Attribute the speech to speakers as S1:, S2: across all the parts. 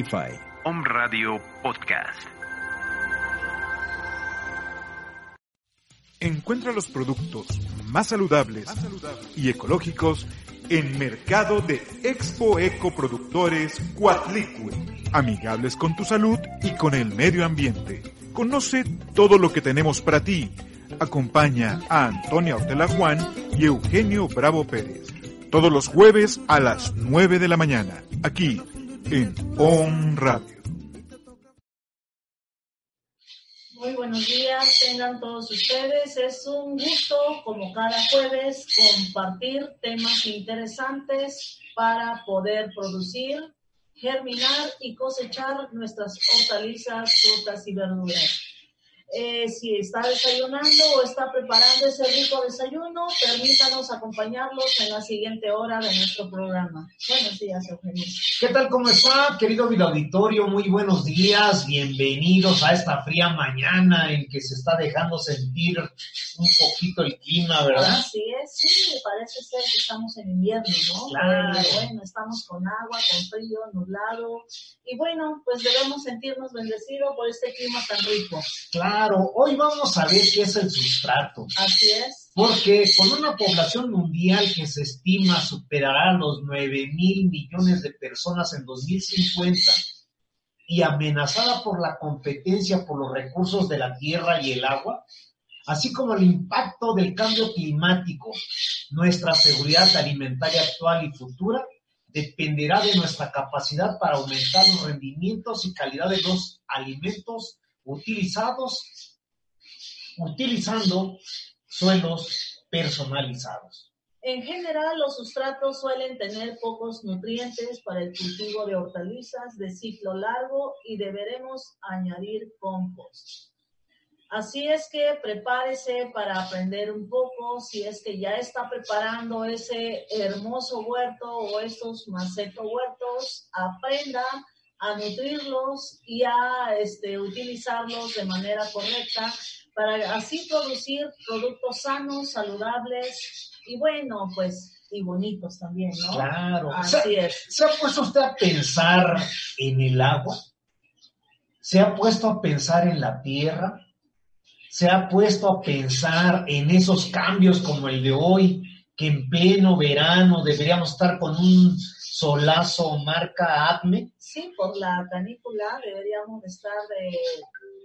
S1: Spotify.
S2: Home Radio Podcast.
S3: Encuentra los productos más saludables y ecológicos en Mercado de Expo Eco Productores Cuatlicue, amigables con tu salud y con el medio ambiente. Conoce todo lo que tenemos para ti. Acompaña a Antonia Ortela Juan y Eugenio Bravo Pérez. Todos los jueves a las 9 de la mañana, aquí en On Radio.
S4: Muy buenos días, tengan todos ustedes. Es un gusto, como cada jueves, compartir temas interesantes para poder producir, germinar y cosechar nuestras hortalizas, frutas y verduras. Eh, si está desayunando o está preparando ese rico desayuno, permítanos acompañarlos en la siguiente hora de nuestro programa. Buenos días, Eugenio.
S5: ¿Qué tal? ¿Cómo está, querido video auditorio? Muy buenos días, bienvenidos a esta fría mañana en que se está dejando sentir un poquito el clima, ¿verdad?
S4: Así es, sí, parece ser que estamos en invierno, ¿no?
S5: Claro.
S4: Pero bueno, estamos con agua, con frío, nublado, y bueno, pues debemos sentirnos bendecidos por este clima tan rico.
S5: Claro, hoy vamos a ver qué es el sustrato.
S4: Así es.
S5: Porque con una población mundial que se estima superará los 9 mil millones de personas en 2050 y amenazada por la competencia por los recursos de la tierra y el agua, así como el impacto del cambio climático, nuestra seguridad alimentaria actual y futura dependerá de nuestra capacidad para aumentar los rendimientos y calidad de los alimentos utilizados, utilizando suelos personalizados.
S4: En general, los sustratos suelen tener pocos nutrientes para el cultivo de hortalizas de ciclo largo y deberemos añadir compost. Así es que prepárese para aprender un poco, si es que ya está preparando ese hermoso huerto o estos maceto huertos, aprenda a nutrirlos y a este, utilizarlos de manera correcta para así producir productos sanos, saludables y bueno, pues y bonitos también, ¿no?
S5: Claro.
S4: Así
S5: ¿Se,
S4: es.
S5: ¿Se ha puesto usted a pensar en el agua? ¿Se ha puesto a pensar en la tierra? ¿Se ha puesto a pensar en esos cambios como el de hoy, que en pleno verano deberíamos estar con un solazo marca ACME?
S4: Sí, por la canícula deberíamos estar de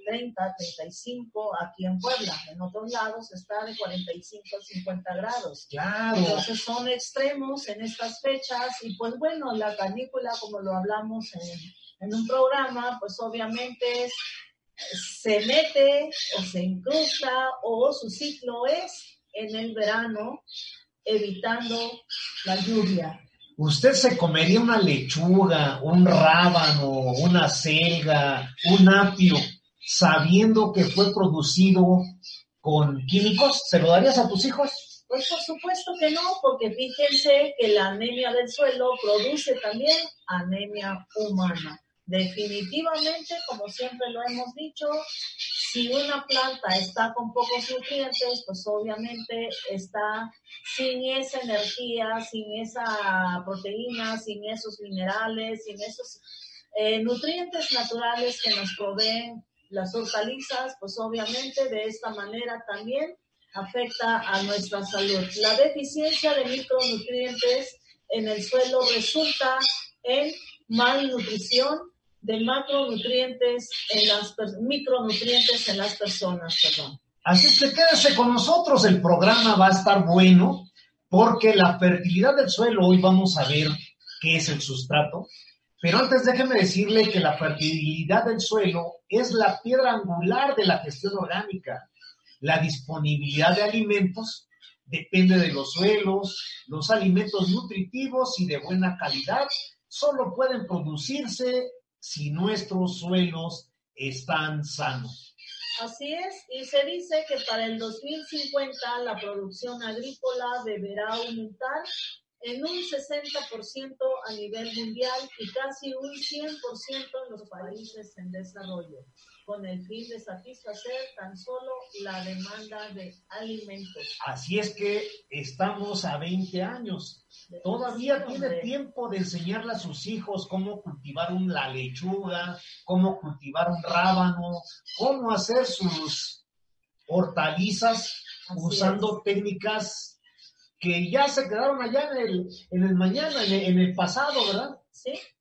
S4: 30, 35 aquí en Puebla. En otros lados está de 45 a 50 grados.
S5: Claro.
S4: Entonces son extremos en estas fechas y pues bueno, la canícula, como lo hablamos en, en un programa, pues obviamente se mete o se incrusta o su ciclo es en el verano, evitando la lluvia.
S5: ¿Usted se comería una lechuga, un rábano, una selga, un apio, sabiendo que fue producido con químicos? ¿Se lo darías a tus hijos?
S4: Pues por supuesto que no, porque fíjense que la anemia del suelo produce también anemia humana. Definitivamente, como siempre lo hemos dicho, si una planta está con pocos nutrientes, pues obviamente está sin esa energía, sin esa proteína, sin esos minerales, sin esos eh, nutrientes naturales que nos proveen las hortalizas, pues obviamente de esta manera también afecta a nuestra salud. La deficiencia de micronutrientes en el suelo resulta en malnutrición de macronutrientes en las micronutrientes en las personas, perdón.
S5: Así es que quédese con nosotros, el programa va a estar bueno porque la fertilidad del suelo, hoy vamos a ver qué es el sustrato, pero antes déjeme decirle que la fertilidad del suelo es la piedra angular de la gestión orgánica la disponibilidad de alimentos depende de los suelos, los alimentos nutritivos y de buena calidad solo pueden producirse si nuestros suelos están sanos.
S4: Así es, y se dice que para el 2050 la producción agrícola deberá aumentar en un 60% a nivel mundial y casi un 100% en los países en desarrollo con el fin de satisfacer tan solo la demanda de alimentos.
S5: Así es que estamos a 20 años. Todavía tiene tiempo de enseñarle a sus hijos cómo cultivar una lechuga, cómo cultivar un rábano, cómo hacer sus hortalizas usando técnicas que ya se quedaron allá en el, en el mañana, en el pasado, ¿verdad?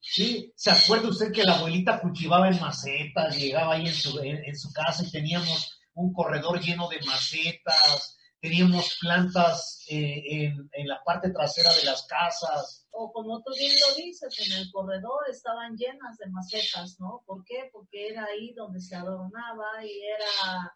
S4: ¿Sí?
S5: ¿se acuerda usted que la abuelita cultivaba en macetas, llegaba ahí en su, en, su casa y teníamos un corredor lleno de macetas, teníamos plantas eh, en, en, la parte trasera de las casas.
S4: O como tú bien lo dices, en el corredor estaban llenas de macetas, ¿no? ¿Por qué? Porque era ahí donde se adornaba y era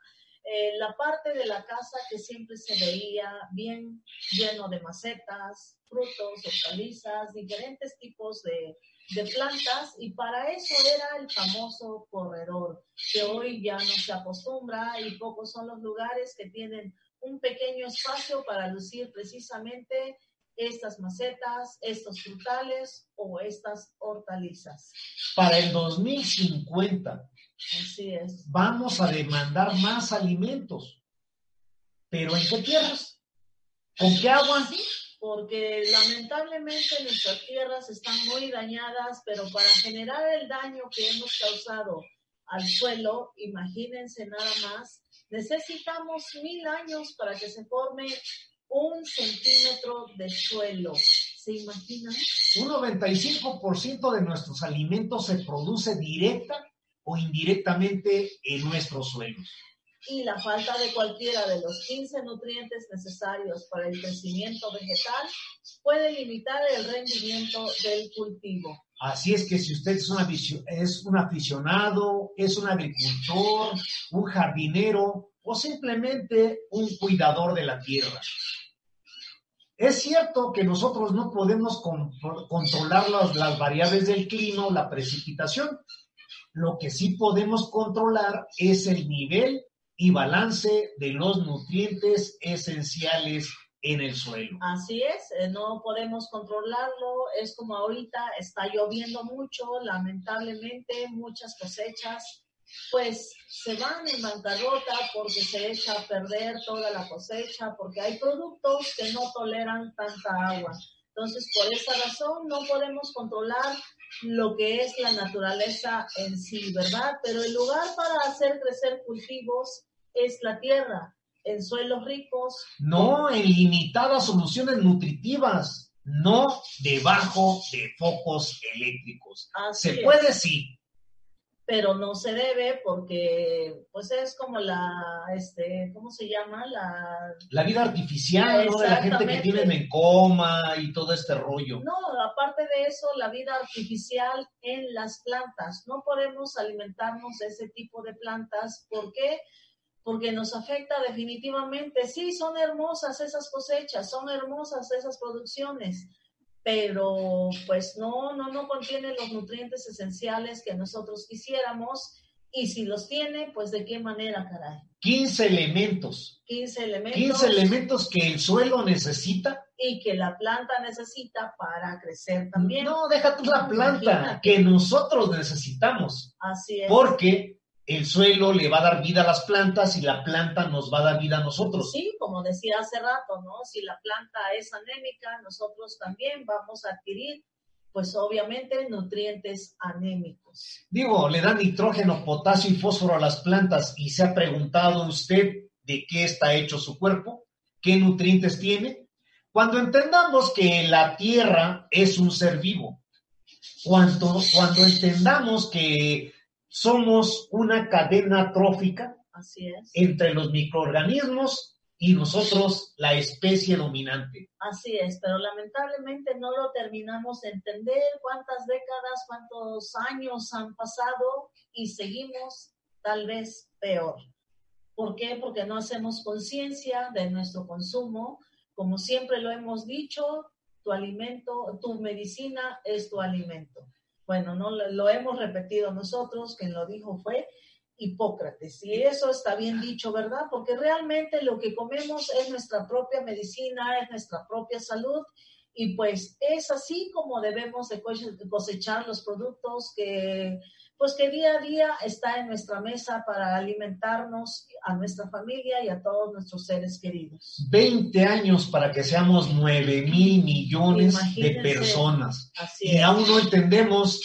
S4: eh, la parte de la casa que siempre se veía bien lleno de macetas, frutos, hortalizas, diferentes tipos de, de plantas y para eso era el famoso corredor, que hoy ya no se acostumbra y pocos son los lugares que tienen un pequeño espacio para lucir precisamente estas macetas, estos frutales o estas hortalizas.
S5: Para el 2050,
S4: Así es.
S5: Vamos a demandar más alimentos. ¿Pero en qué tierras? ¿Con qué agua?
S4: Porque lamentablemente nuestras tierras están muy dañadas, pero para generar el daño que hemos causado al suelo, imagínense nada más, necesitamos mil años para que se forme un centímetro de suelo. ¿Se imaginan?
S5: Un 95% de nuestros alimentos se produce directa o indirectamente en nuestros suelos.
S4: Y la falta de cualquiera de los 15 nutrientes necesarios para el crecimiento vegetal puede limitar el rendimiento del cultivo.
S5: Así es que si usted es, es un aficionado, es un agricultor, un jardinero o simplemente un cuidador de la tierra, es cierto que nosotros no podemos controlar las variables del clima o la precipitación, lo que sí podemos controlar es el nivel y balance de los nutrientes esenciales en el suelo.
S4: Así es, eh, no podemos controlarlo, es como ahorita está lloviendo mucho, lamentablemente muchas cosechas pues se van en bancarrota porque se echa a perder toda la cosecha, porque hay productos que no toleran tanta agua. Entonces, por esa razón no podemos controlar lo que es la naturaleza en sí, ¿verdad? Pero el lugar para hacer crecer cultivos es la tierra, en suelos ricos.
S5: No en limitadas soluciones nutritivas, no debajo de focos eléctricos. Se puede sí,
S4: pero no se debe porque pues es como la este cómo se llama la
S5: la vida artificial ¿no? de la gente que tienen en coma y todo este rollo.
S4: No aparte de eso la vida artificial en las plantas. No podemos alimentarnos de ese tipo de plantas. ¿por qué? porque nos afecta definitivamente. Sí son hermosas esas cosechas son hermosas esas producciones pero pues no, no, no contiene los nutrientes esenciales que nosotros quisiéramos Y si los tiene, pues de qué manera, caray.
S5: 15 elementos.
S4: 15 elementos.
S5: 15 elementos que el suelo necesita.
S4: Y que la planta necesita para crecer también.
S5: No, deja tú la planta,
S4: Imagínate.
S5: que nosotros necesitamos.
S4: Así es.
S5: Porque el suelo le va a dar vida a las plantas y la planta nos va a dar vida a nosotros.
S4: Sí, como decía hace rato, ¿no? Si la planta es anémica, nosotros también vamos a adquirir, pues obviamente, nutrientes anémicos.
S5: Digo, le dan nitrógeno, potasio y fósforo a las plantas y se ha preguntado usted de qué está hecho su cuerpo, qué nutrientes tiene. Cuando entendamos que la tierra es un ser vivo, cuando, cuando entendamos que somos una cadena trófica
S4: Así es.
S5: entre los microorganismos y nosotros, la especie dominante.
S4: Así es, pero lamentablemente no lo terminamos de entender cuántas décadas, cuántos años han pasado y seguimos tal vez peor. ¿Por qué? Porque no hacemos conciencia de nuestro consumo. Como siempre lo hemos dicho, tu alimento, tu medicina es tu alimento. Bueno, no lo, hemos repetido nosotros, quien lo dijo fue Hipócrates. Y eso está bien dicho, ¿verdad? Porque realmente lo que comemos es nuestra propia medicina, es nuestra propia salud. Y pues es así como debemos de cose- cosechar los productos que, pues que día a día está en nuestra mesa para alimentarnos a nuestra familia y a todos nuestros seres queridos.
S5: 20 años para que seamos 9 mil millones de personas.
S4: Así
S5: Y aún no entendemos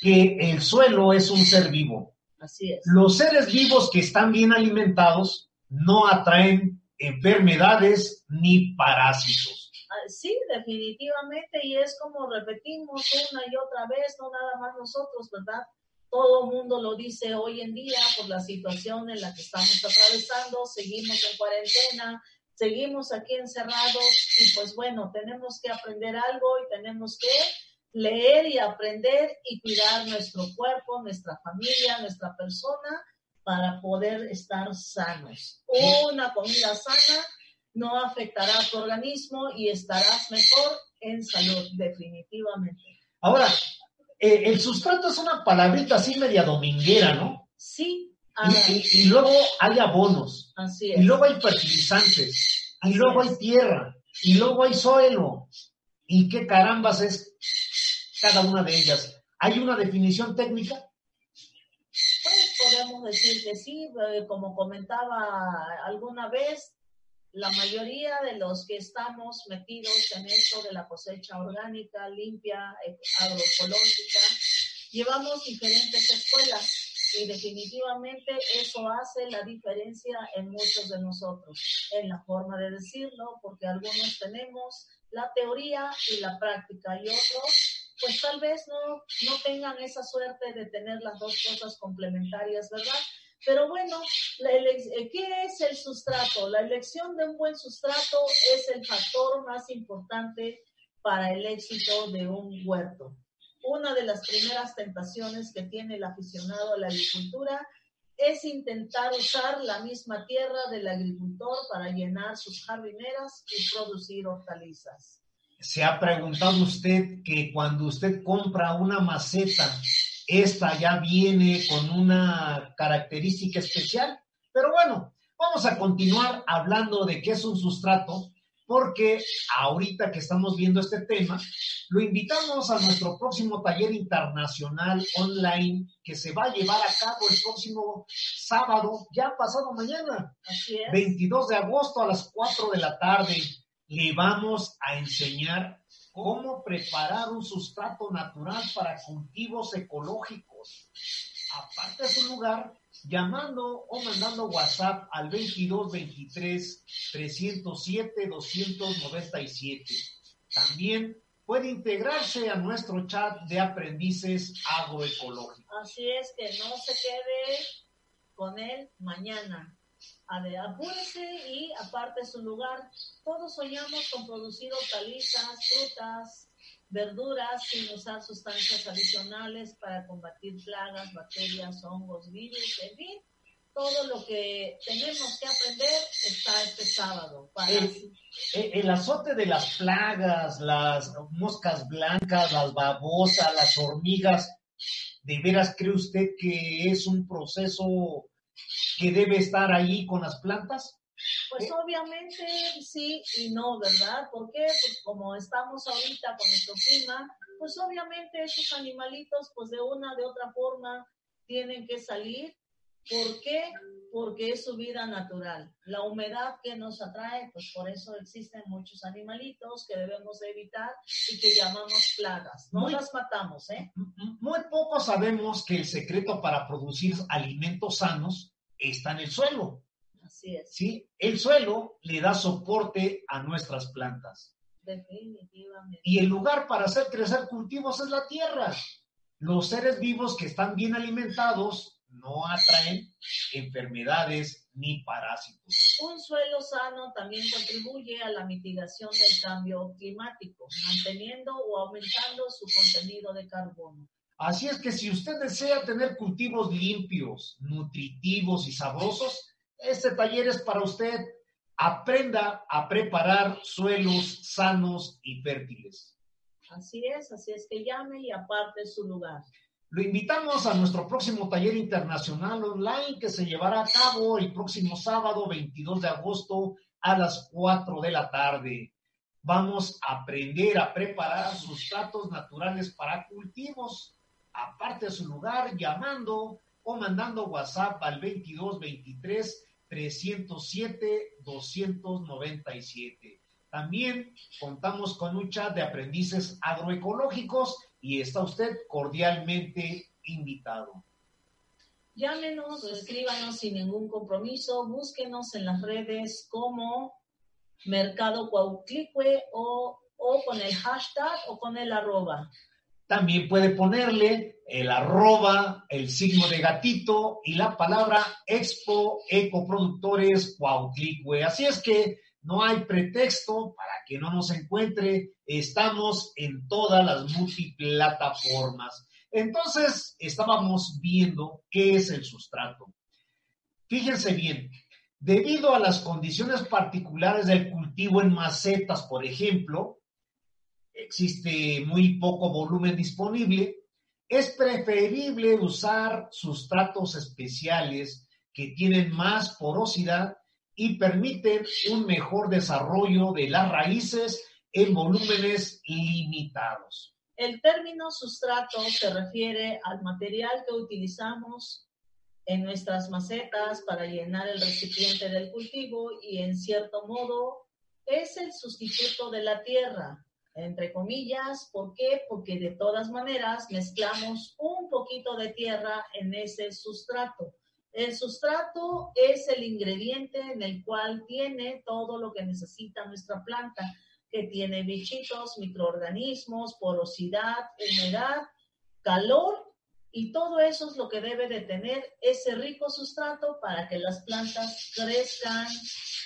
S5: que el suelo es un ser vivo.
S4: Así es.
S5: Los seres vivos que están bien alimentados no atraen enfermedades ni parásitos.
S4: Sí, definitivamente, y es como repetimos una y otra vez, no nada más nosotros, ¿verdad? Todo el mundo lo dice hoy en día por la situación en la que estamos atravesando, seguimos en cuarentena, seguimos aquí encerrados y pues bueno, tenemos que aprender algo y tenemos que leer y aprender y cuidar nuestro cuerpo, nuestra familia, nuestra persona para poder estar sanos. Una comida sana no afectará a tu organismo y estarás mejor en salud, definitivamente.
S5: Ahora, eh, el sustrato es una palabrita así media dominguera, ¿no?
S4: Sí,
S5: Y, y- y luego hay abonos,
S4: así
S5: y
S4: es.
S5: luego hay fertilizantes, y luego
S4: es.
S5: hay tierra, y luego hay suelo. ¿Y qué carambas es cada una de ellas? ¿Hay una definición técnica?
S4: Pues podemos decir que sí, eh, como comentaba alguna vez, la mayoría de los que estamos metidos en esto de la cosecha orgánica, limpia, eh, agroecológica, llevamos diferentes escuelas y definitivamente eso hace la diferencia en muchos de nosotros, en la forma de decirlo, porque algunos tenemos la teoría y la práctica y otros pues tal vez no, no tengan esa suerte de tener las dos cosas complementarias, ¿verdad? Pero bueno, la eh, ¿qué es el sustrato? La elección de un buen sustrato es el factor más importante para el éxito de un huerto. Una de las primeras tentaciones que tiene el aficionado a la agricultura es intentar usar la misma tierra del agricultor para llenar sus jardineras y producir hortalizas.
S5: ¿Se ha preguntado usted que cuando usted compra una maceta, esta ya viene con una característica especial? Pero bueno, vamos a continuar hablando de qué es un sustrato, porque ahorita que estamos viendo este tema, lo invitamos a nuestro próximo taller internacional online que se va a llevar a cabo el próximo sábado, ya pasado mañana.
S4: Así es.
S5: 22 de agosto a las 4 de la tarde le vamos a enseñar cómo preparar un sustrato natural para cultivos ecológicos. Aparte su lugar, llamando o mandando WhatsApp al 22 23 307 297. También puede integrarse a nuestro chat de aprendices agroecológicos.
S4: Así es que no se quede con él mañana. A apúrese y aparte su lugar. Todos soñamos con producir hortalizas, frutas, verduras sin usar sustancias adicionales para combatir plagas, bacterias, hongos, virus, en fin. Todo lo que tenemos que aprender está este sábado.
S5: Eh, El azote de las plagas, las moscas blancas, las babosas, las hormigas, ¿De veras cree usted que es un proceso que debe estar ahí con las plantas?
S4: Pues obviamente sí y no, ¿verdad? ¿Por qué? Pues como estamos ahorita con nuestro clima, pues obviamente esos animalitos, pues de una de otra forma tienen que salir. ¿Por qué? Porque es su vida natural. La humedad que nos atrae, pues por eso existen muchos animalitos que debemos evitar y que llamamos plagas. No
S5: Muy-
S4: las matamos, ¿eh?
S5: Muy poco sabemos que el secreto para producir alimentos sanos está en el suelo.
S4: Así es,
S5: ¿sí? El suelo le da soporte a nuestras plantas.
S4: definitivamente.
S5: Y el lugar para hacer crecer cultivos es la tierra. Los seres vivos que están bien alimentados no atraen enfermedades ni parásitos.
S4: Un suelo sano también contribuye a la mitigación del cambio climático, manteniendo o aumentando su contenido de carbono.
S5: Así es que si usted desea tener cultivos limpios, nutritivos y sabrosos, este taller es para usted. Aprenda a preparar suelos sanos y fértiles.
S4: Así es, así es que llame y aparte su lugar.
S5: Lo invitamos a nuestro próximo taller internacional online que se llevará a cabo el próximo sábado 22 de agosto a las 4 de la tarde. Vamos a aprender a preparar sustratos naturales para cultivos. Aparte de su lugar, llamando o mandando WhatsApp al 22 23 307 297. También contamos con un chat de aprendices agroecológicos y está usted cordialmente invitado.
S4: Llámenos o escríbanos sin ningún compromiso, búsquenos en las redes como Mercado Cuauhtlicue o, o con el hashtag o con el arroba.
S5: También puede ponerle el arroba, el signo de gatito y la palabra Expo Ecoproductores Cuautlicue. Así es que no hay pretexto para que no nos encuentre. Estamos en todas las multiplataformas. Entonces, estábamos viendo qué es el sustrato. Fíjense bien, debido a las condiciones particulares del cultivo en macetas, por ejemplo, existe muy poco volumen disponible, es preferible usar sustratos especiales que tienen más porosidad y permiten un mejor desarrollo de las raíces en volúmenes limitados.
S4: El término sustrato se refiere al material que utilizamos en nuestras macetas para llenar el recipiente del cultivo y en cierto modo es el sustituto de la tierra, entre comillas. ¿Por qué? Porque de todas maneras mezclamos un poquito de tierra en ese sustrato. El sustrato es el ingrediente en el cual tiene todo lo que necesita nuestra planta que tiene bichitos, microorganismos, porosidad, humedad, calor y todo eso es lo que debe de tener ese rico sustrato para que las plantas crezcan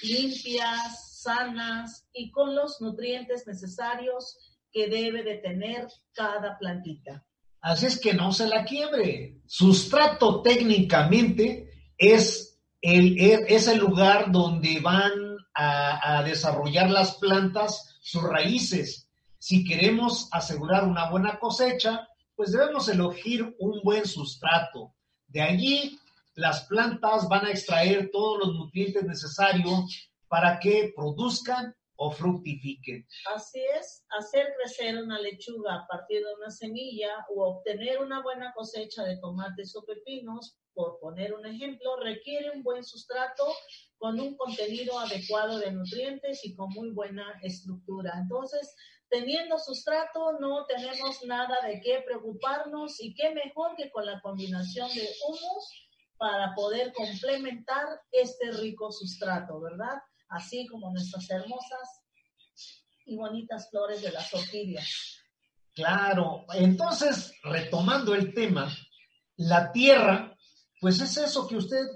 S4: limpias, sanas y con los nutrientes necesarios que debe de tener cada plantita.
S5: Así es que no se la quiebre. Sustrato técnicamente es el, es el lugar donde van a, desarrollar las plantas sus raíces. Si queremos asegurar una buena cosecha, pues debemos elegir un buen sustrato. De allí, las plantas van a extraer todos los nutrientes necesarios para que produzcan o fructifiquen.
S4: Así es, hacer crecer una lechuga a partir de una semilla o obtener una buena cosecha de tomates o pepinos, por poner un ejemplo, requiere un buen sustrato con un contenido adecuado de nutrientes y con muy buena estructura. Entonces, teniendo sustrato, no tenemos nada de qué preocuparnos y qué mejor que con la combinación de humus para poder complementar este rico sustrato, ¿verdad? Así como nuestras hermosas y bonitas flores de las orquídeas.
S5: Claro, entonces, retomando el tema, la tierra, pues es eso que usted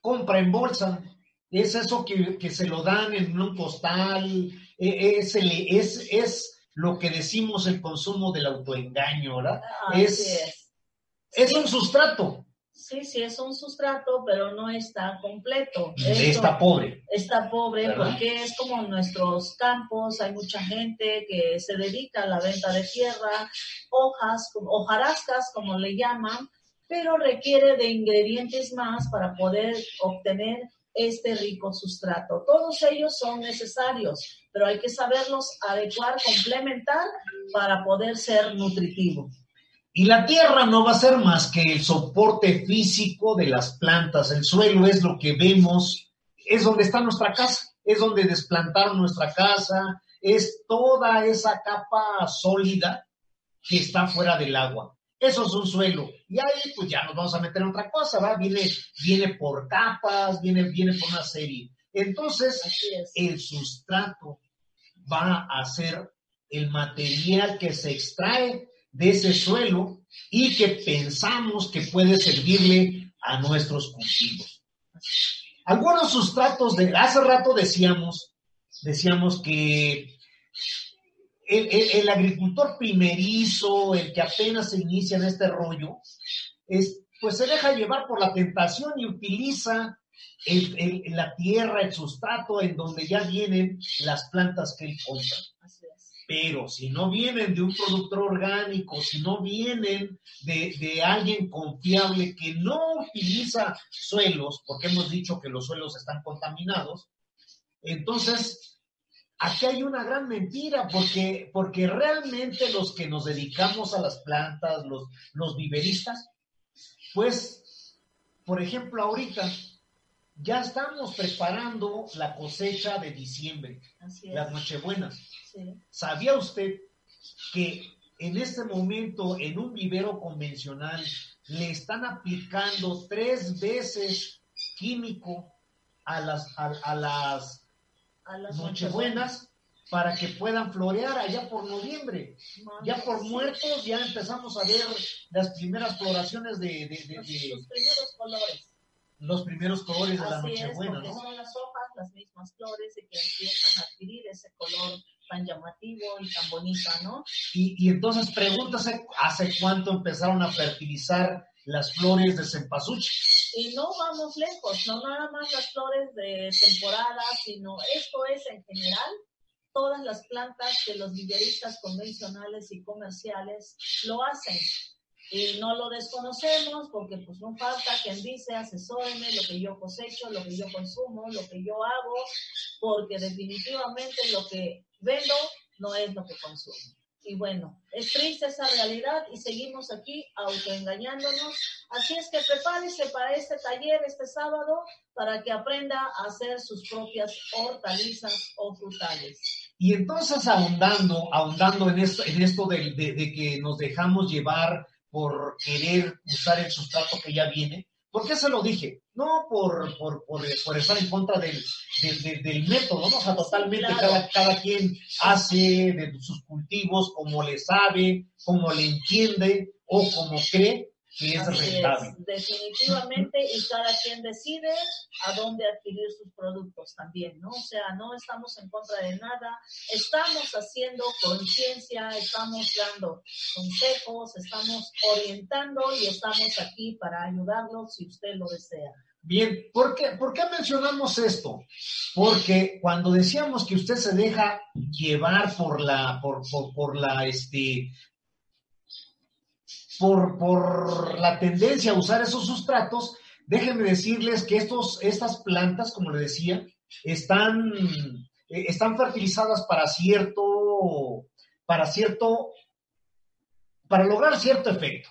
S5: compra en bolsa, es eso que, que se lo dan en un costal, es, el, es, es, lo que decimos el consumo del autoengaño, ¿verdad? Es,
S4: es.
S5: es un sustrato,
S4: Sí, sí, es un sustrato, pero no está completo.
S5: está pobre.
S4: Está pobre porque es como en nuestros campos, hay mucha gente que se dedica a la venta de tierra, hojas, hojarascas, como le llaman, pero requiere de ingredientes más para poder obtener este rico sustrato. Todos ellos son necesarios, pero hay que saberlos adecuar, complementar para poder ser nutritivo.
S5: Y la tierra no va a ser más que el soporte físico de las plantas. El suelo es lo que vemos, es donde está nuestra casa, es donde desplantaron nuestra casa, es toda esa capa sólida que está fuera del agua. Eso es un suelo. Y ahí pues ya nos vamos a meter en otra cosa, ¿va? Viene, viene por capas, viene, viene por una serie. Entonces, el sustrato va a ser el material que se extrae de ese suelo y que pensamos que puede servirle a nuestros cultivos. Algunos sustratos de hace rato decíamos, decíamos que el, agricultor primerizo, el que apenas se inicia en este rollo, es, pues se deja llevar por la tentación y utiliza la tierra, el sustrato en donde ya vienen las plantas que él compra. Pero si no vienen de un productor orgánico, si no vienen de, alguien confiable que no utiliza suelos, porque hemos dicho que los suelos están contaminados, entonces aquí hay una gran mentira, porque, porque realmente los que nos dedicamos a las plantas, los, los viveristas, pues, por ejemplo, ahorita ya estamos preparando la cosecha de diciembre, las Nochebuenas. ¿Sabía usted que en este momento en un vivero convencional le están aplicando tres veces químico a las, a, las, Nochebuenas para que puedan florear allá por noviembre. ya por muertos ya empezamos a ver las primeras floraciones de, de,
S4: los primeros colores
S5: los primeros colores de la Nochebuena,
S4: ¿no? Son las hojas, las mismas flores, y que empiezan a adquirir ese color tan llamativo y tan bonito, ¿no?
S5: Y, y entonces pregúntase, ¿hace cuánto empezaron a fertilizar las flores de cempasúchil?
S4: Y no vamos lejos, no nada más las flores de temporada, sino esto es en general todas las plantas que los viveristas convencionales y comerciales lo hacen y no lo desconocemos porque pues no falta quien dice asesóreme lo que yo cosecho, lo que yo consumo, lo que yo hago, porque definitivamente lo que vendo no es lo que consumo. Y bueno, es triste esa realidad y seguimos aquí autoengañándonos. Así es que prepárese para este taller este sábado para que aprenda a hacer sus propias hortalizas o frutales.
S5: Y entonces ahondando, ahondando en esto, en esto de, de que nos dejamos llevar por querer usar el sustrato que ya viene. ¿Por qué se lo dije? No por, por, por, estar en contra del, del, método, ¿no? O sea, totalmente cada, cada quien hace de sus cultivos como le sabe, como le entiende o como cree es
S4: definitivamente, y cada quien decide a dónde adquirir sus productos también, ¿no? O sea, no estamos en contra de nada, estamos haciendo conciencia, estamos dando consejos, estamos orientando y estamos aquí para ayudarlos si usted lo desea.
S5: Bien, ¿por qué, ¿por qué mencionamos esto? Porque cuando decíamos que usted se deja llevar por la, por, por, por la, este, por, por la tendencia a usar esos sustratos, déjenme decirles que estos, estas plantas, como le decía, están, eh, están fertilizadas para cierto, para cierto, para lograr cierto efecto.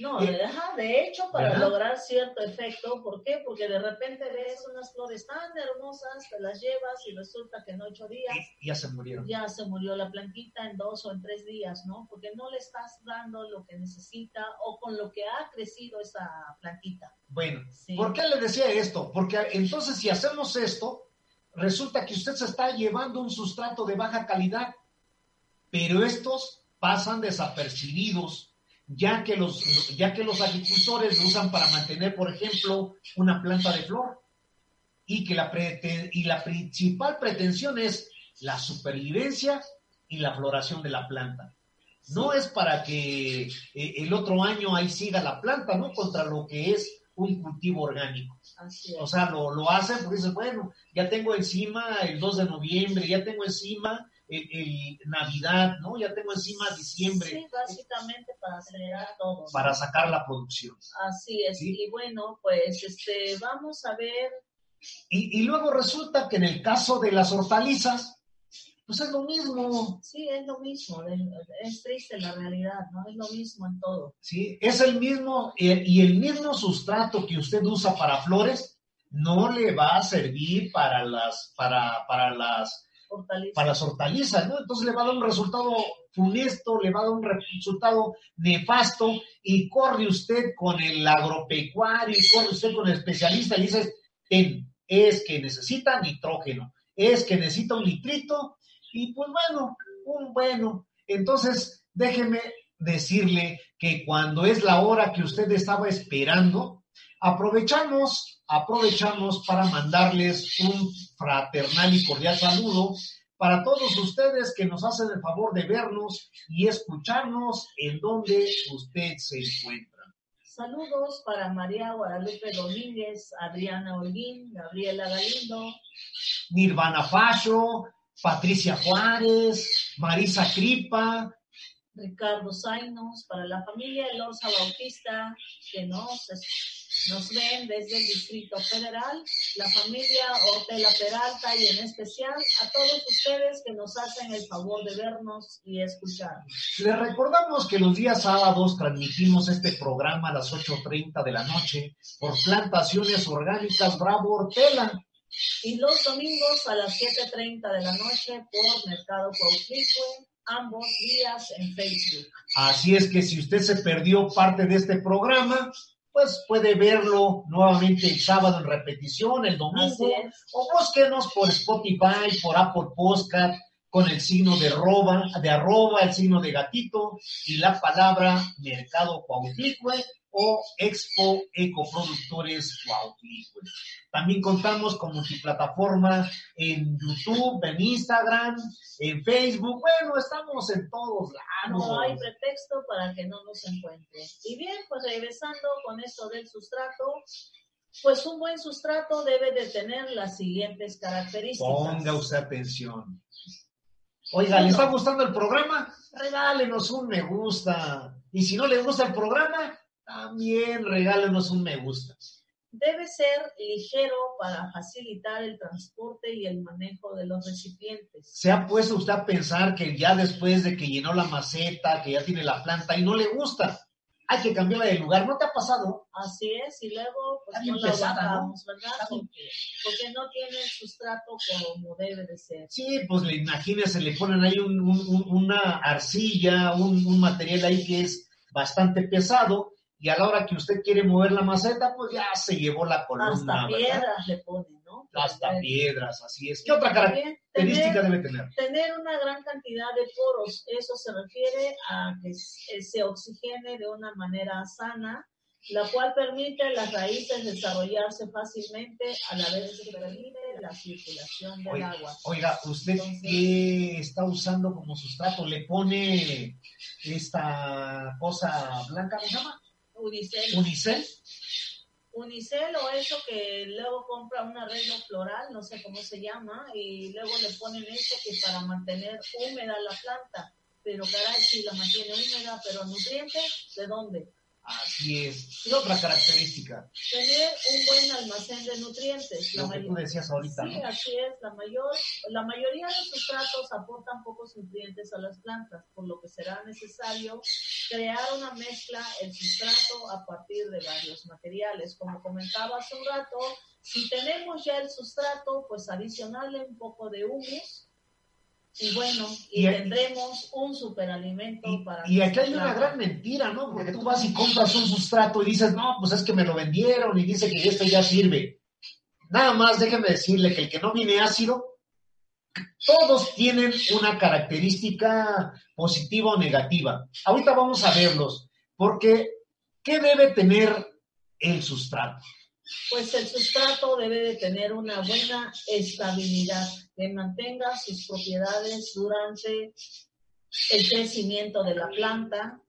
S4: No, de hecho, para lograr cierto efecto, ¿por qué? Porque de repente ves unas flores tan hermosas, te las llevas y resulta que en ocho días
S5: ya se murieron.
S4: Ya se murió la plantita en dos o en tres días, ¿no? Porque no le estás dando lo que necesita o con lo que ha crecido esa plantita.
S5: Bueno, ¿por qué le decía esto? Porque entonces si hacemos esto, resulta que usted se está llevando un sustrato de baja calidad, pero estos pasan desapercibidos ya que los, ya que los agricultores lo usan para mantener, por ejemplo, una planta de flor y que la, y la principal pretensión es la supervivencia y la floración de la planta. No es para que eh, el otro año ahí siga la planta, ¿no? Contra lo que es un cultivo orgánico. O sea, lo, lo hacen porque dicen, bueno, ya tengo encima el 2 de noviembre, ya tengo encima el, el Navidad, ¿no? Ya tengo encima diciembre
S4: Sí, básicamente para acelerar todo. ¿no?
S5: para sacar la producción.
S4: Así es.
S5: Sí.
S4: Y bueno, pues este, vamos a ver.
S5: Y, y luego resulta que en el caso de las hortalizas, pues es lo mismo,
S4: Sí, es lo mismo. Es triste la realidad, ¿no? Es lo mismo en todo.
S5: ¿sí? Es el mismo, y el mismo sustrato que usted usa para flores, no le va a servir para las, para, para las, Para las hortalizas, ¿no? Entonces le va a dar un resultado funesto, le va a dar un resultado nefasto, y corre usted con el agropecuario, y corre usted con el especialista y dice, "Ten, es que necesita nitrógeno, es que necesita un nitrito, y pues bueno, un bueno. Entonces, déjeme decirle que cuando es la hora que usted estaba esperando, aprovechamos, aprovechamos para mandarles un fraternal y cordial saludo para todos ustedes que nos hacen el favor de vernos y escucharnos en donde usted se encuentra.
S4: Saludos para María Guadalupe Domínguez, Adriana Holguín, Gabriela Galindo,
S5: Nirvana Fasho, Patricia Juárez, Marisa Cripa,
S4: Ricardo Zainos, para la familia Elorza Bautista, que nos, nos ven desde el Distrito Federal, la familia Ortela Peralta y en especial a todos ustedes que nos hacen el favor de vernos y escucharnos.
S5: Les recordamos que los días sábados transmitimos este programa a las 8.30 de la noche por Plantaciones Orgánicas Bravo Hortela.
S4: Y los domingos a las 7.30 de la noche por Mercado Cuauhtlicue, ambos días en Facebook.
S5: Así es que si usted se perdió parte de este programa, pues puede verlo nuevamente el sábado en repetición, el domingo, o búsquenos por Spotify, por Apple Podcast, con el signo de arroba, de arroba, el signo de gatito y la palabra Mercado Cuauhtlicue o Expo Ecoproductores Cuauhtlicue. También contamos con multiplataforma en YouTube, en Instagram, en Facebook. Bueno, estamos en todos lados.
S4: No hay pretexto para que no nos encuentre. Y bien, pues regresando con esto del sustrato, pues un buen sustrato debe de tener las siguientes características.
S5: Ponga usted atención. Oiga, ¿le está gustando el programa? Regálenos un me gusta. Y si no le gusta el programa, también regálenos un me gusta.
S4: Debe ser ligero para facilitar el transporte y el manejo de los recipientes.
S5: ¿Se ha puesto usted a pensar que ya después de que llenó la maceta, que ya tiene la planta y no le gusta, hay que cambiarla de lugar? ¿No te ha pasado?
S4: Así es, y luego pues no la ¿verdad? Porque, porque no tiene el sustrato como debe de ser.
S5: Sí, pues le imagínese, le ponen ahí un- una arcilla, un, un material ahí que es bastante pesado, y a la hora que usted quiere mover la maceta, pues ya se llevó la columna,
S4: Hasta
S5: ¿verdad?
S4: piedras le ponen, ¿no?
S5: Hasta
S4: Eh,
S5: piedras, así es. ¿Qué otra característica
S4: tener-
S5: debe tener?
S4: tener una gran cantidad de poros. Eso se refiere a que se oxigene de una manera sana, la cual permite a las raíces desarrollarse fácilmente a la vez que permite la circulación del
S5: Oiga,
S4: agua.
S5: oiga, ¿usted
S4: Entonces-
S5: qué está usando como sustrato? ¿Le pone esta cosa blanca, ¿cómo se llama?
S4: Unicel,
S5: ¿Unicel?
S4: unicel o eso que luego compra un arreglo floral, no sé cómo se llama, y luego le ponen eso que para mantener húmeda la planta. Pero caray, si la mantiene húmeda, pero nutrientes, ¿de dónde?
S5: Así es. ¿Qué otra característica?
S4: tener un buen almacén de nutrientes. La
S5: Lo que tú decías ahorita,
S4: Sí,
S5: ¿no?
S4: así es. La, mayor, la mayoría de los sustratos aportan pocos nutrientes a las plantas, por lo que será necesario crear una mezcla, el sustrato, a partir de varios materiales. Como comentaba hace un rato, si tenemos ya el sustrato, pues adicionarle un poco de humus. Y bueno, y,
S5: Y-
S4: tendremos un superalimento
S5: Y,
S4: para
S5: y aquí hay una gran mentira, ¿no? Porque tú vas y compras un sustrato y dices, no, pues es que me lo vendieron y dice que esto ya sirve. Nada más déjeme decirle que el que no viene ácido, todos tienen una característica positiva o negativa. Ahorita vamos a verlos, porque ¿qué debe tener el sustrato?
S4: Pues el sustrato debe de tener una buena estabilidad, que mantenga sus propiedades durante el crecimiento de la planta,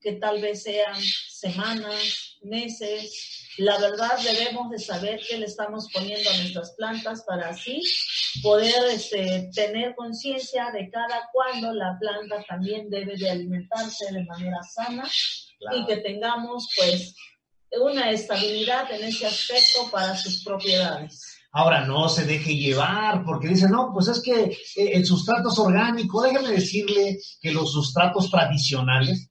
S4: que tal vez sean semanas, meses. La verdad debemos de saber qué le estamos poniendo a nuestras plantas para así poder este, tener conciencia de cada cuándo la planta también debe de alimentarse de manera sana y que tengamos pues una estabilidad en ese aspecto para sus propiedades.
S5: Ahora no se deje llevar, porque dice, no, pues es que eh, el sustrato es orgánico. Déjeme decirle que los sustratos tradicionales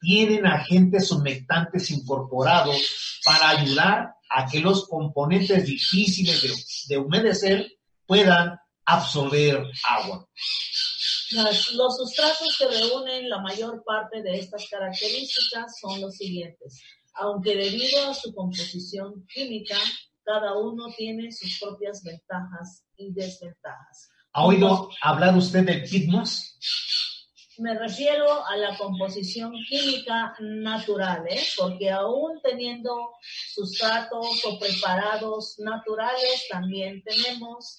S5: tienen agentes humectantes incorporados para ayudar a que los componentes difíciles de, de humedecer puedan absorber agua.
S4: Los sustratos que reúnen la mayor parte de estas características son los siguientes. Aunque debido a su composición química, cada uno tiene sus propias ventajas y desventajas.
S5: ¿Ha oído hablar usted del pitmos?
S4: Me refiero a la composición química natural, ¿eh? porque aún teniendo sustratos o preparados naturales, también tenemos,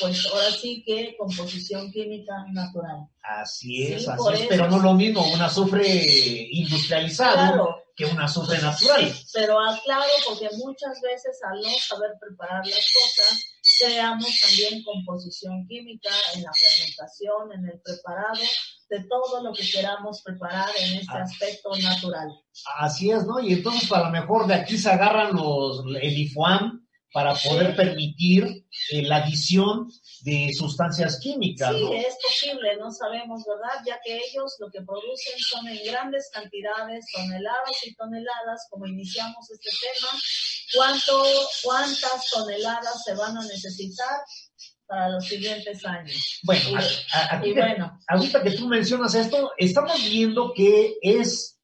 S4: pues ahora sí que composición química natural.
S5: Así es,
S4: Sí,
S5: así es,
S4: eso.
S5: pero no lo mismo un azufre industrializado
S4: Claro.
S5: que un azufre natural.
S4: Pero aclaro porque muchas veces al no saber preparar las cosas, creamos también composición química en la fermentación, en el preparado, de todo lo que queramos preparar en este
S5: Ah.
S4: aspecto natural.
S5: Así es, ¿no? Y entonces a lo mejor de aquí se agarran los, el IFUAM para poder
S4: Sí.
S5: permitir eh, la adición de sustancias químicas,
S4: Sí,
S5: ¿no?
S4: es posible, no sabemos, ¿verdad? Ya que ellos lo que producen son en grandes cantidades, toneladas y toneladas, como iniciamos este tema, ¿cuánto, ¿cuántas toneladas se van a necesitar para los siguientes años?
S5: Bueno,
S4: Y-
S5: a- a- aquí
S4: y bueno.
S5: ahorita que tú mencionas esto, estamos viendo que es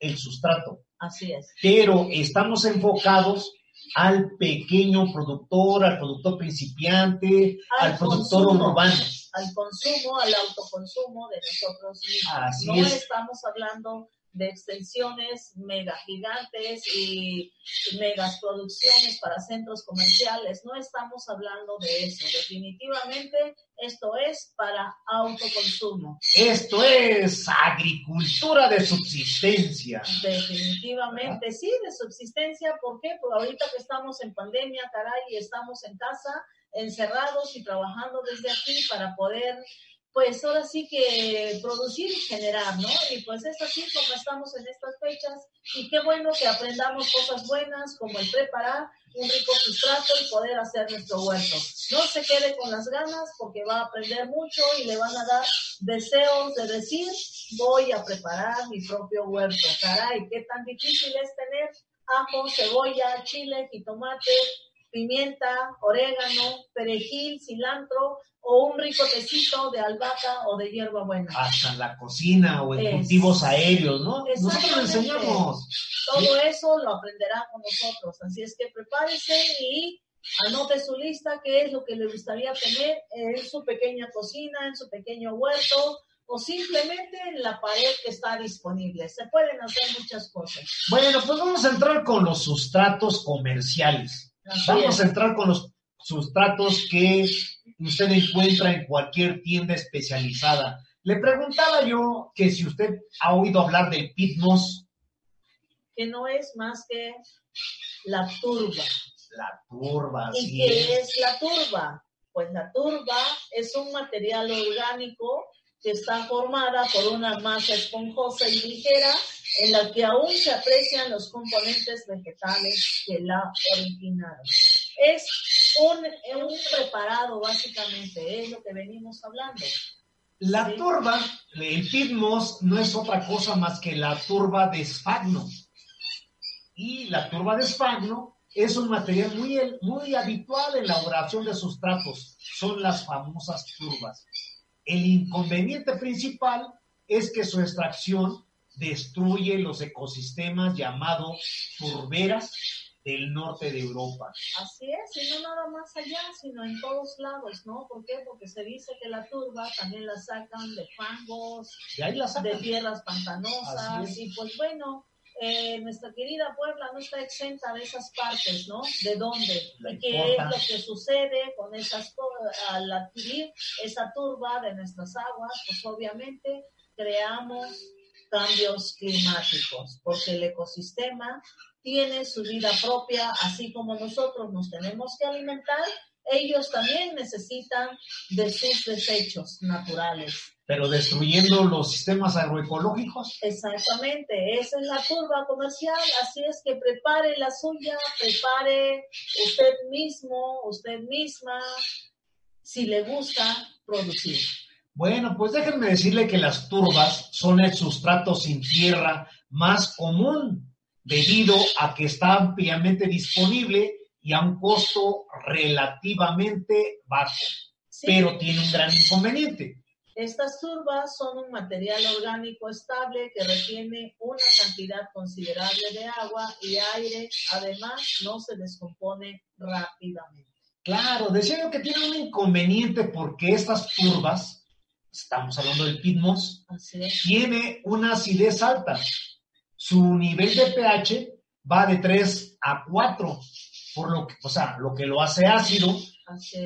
S5: el sustrato,
S4: Así es.
S5: pero estamos enfocados al pequeño productor, al productor principiante, al,
S4: Al
S5: productor
S4: consumo.
S5: urbano.
S4: Al consumo, al autoconsumo de nosotros mismos.
S5: Así
S4: no
S5: es.
S4: estamos hablando de extensiones mega gigantes y megas producciones para centros comerciales. No estamos hablando de eso. Definitivamente esto es para autoconsumo.
S5: Esto es agricultura de subsistencia.
S4: Definitivamente sí, de subsistencia. ¿Por qué? Porque ahorita que estamos en pandemia, caray, y estamos en casa, encerrados y trabajando desde aquí para poder, pues ahora sí que producir y generar, ¿no? Y pues es así como estamos en estas fechas. Y qué bueno que aprendamos cosas buenas como el preparar un rico sustrato y poder hacer nuestro huerto. No se quede con las ganas porque va a aprender mucho y le van a dar deseos de decir, voy a preparar mi propio huerto. Caray, qué tan difícil es tener ajo, cebolla, chile, jitomate, pimienta, orégano, perejil, cilantro o un rico tecito de albahaca o de hierbabuena.
S5: Hasta en la cocina o en
S4: Es-
S5: cultivos aéreos, ¿no? Nosotros enseñamos.
S4: Todo eso lo aprenderá con nosotros. Así es que prepárese y anote su lista, qué es lo que le gustaría tener en su pequeña cocina, en su pequeño huerto o simplemente en la pared que está disponible. Se pueden hacer muchas cosas.
S5: Bueno, pues vamos a entrar con los sustratos comerciales.
S4: Así
S5: Vamos
S4: es.
S5: a entrar con los sustratos que usted encuentra en cualquier tienda especializada. Le preguntaba yo que si usted ha oído hablar del pitmos,
S4: que no es más que la turba.
S5: la turba,
S4: ¿Y
S5: así
S4: qué
S5: es
S4: la turba? Pues la turba es un material orgánico que está formada por una masa esponjosa y ligera en la que aún se aprecian los componentes vegetales que la originaron. Es un, un preparado, básicamente, es lo que venimos hablando.
S5: La turba, el pitmos, no es otra cosa más que la turba de esfagno. Y la turba de esfagno es un material muy, muy habitual en la elaboración de sustratos. Son las famosas turbas. El inconveniente principal es que su extracción destruye los ecosistemas llamados turberas del norte de Europa.
S4: Así es, y no nada más allá, sino en todos lados, ¿no? ¿Por qué? Porque se dice que la turba también la sacan de fangos, de tierras pantanosas y pues bueno, eh, nuestra querida Puebla no está exenta de esas partes, ¿no? ¿De dónde? ¿Y qué es lo que sucede con esas al adquirir esa turba de nuestras aguas? Pues obviamente creamos cambios climáticos, porque el ecosistema tiene su vida propia, así como nosotros nos tenemos que alimentar, ellos también necesitan de sus desechos naturales.
S5: Pero destruyendo los sistemas agroecológicos.
S4: Exactamente, esa es la turba comercial, así es que prepare la suya, prepare usted mismo, usted misma, si le gusta producir.
S5: Bueno, pues déjenme decirle que las turbas son el sustrato sin tierra más común debido a que está ampliamente disponible y a un costo relativamente bajo,
S4: Sí,
S5: pero tiene un gran inconveniente.
S4: Estas turbas son un material orgánico estable que retiene una cantidad considerable de agua y aire, además no se descompone rápidamente.
S5: Claro, decía yo que tiene un inconveniente porque estas turbas, estamos hablando del pitmos,
S4: Así es,
S5: tiene una acidez alta. Su nivel de pH va de 3 a 4, por lo que, o sea, lo que lo hace ácido.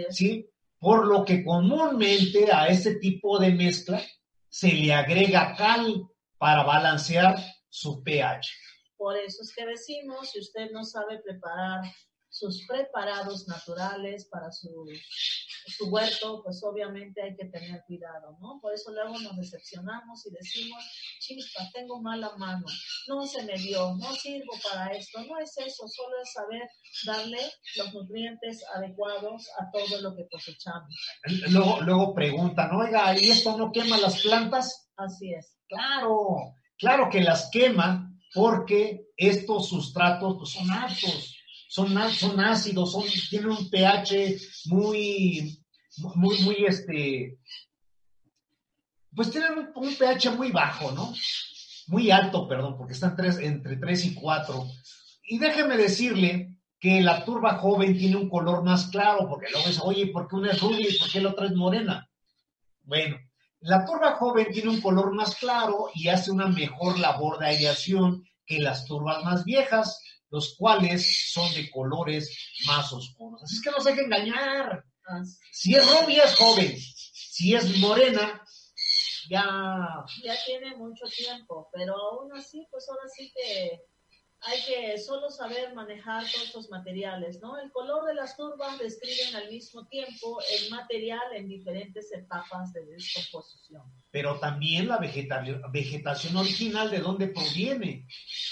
S5: ¿sí? Por lo que comúnmente a este tipo de mezcla se le agrega cal para balancear su pH.
S4: Por eso es que decimos, si usted no sabe preparar sus preparados naturales para su, su huerto, pues obviamente hay que tener cuidado, ¿no? Por eso luego nos decepcionamos y decimos, chispa, tengo mala mano, no se me dio, no sirvo para esto, no es eso, solo es saber darle los nutrientes adecuados a todo lo que cosechamos.
S5: Luego, luego preguntan, oiga, ¿y esto no quema las plantas?
S4: Así es.
S5: Claro, claro que las quema porque estos sustratos son altos, son, son ácidos, son, tienen un pH muy, muy, muy, este, pues tienen un, un pH muy bajo, ¿no? Muy alto, perdón, porque están tres, entre 3 y 4. Y déjeme decirle que la turba joven tiene un color más claro, porque luego dice, oye, ¿por qué una es rubia y por qué la otra es morena? Bueno, la turba joven tiene un color más claro y hace una mejor labor de aireación que las turbas más viejas, los cuales son de colores más oscuros. Así es que no se deje engañar.
S4: Así-
S5: Si es rubia es joven, si es morena, ya...
S4: ya tiene mucho tiempo, pero aún así, pues ahora sí que hay que solo saber manejar todos estos materiales, ¿no? El color de las turbas describen al mismo tiempo el material en diferentes etapas de descomposición.
S5: Pero también la vegeta- vegetación original de dónde proviene.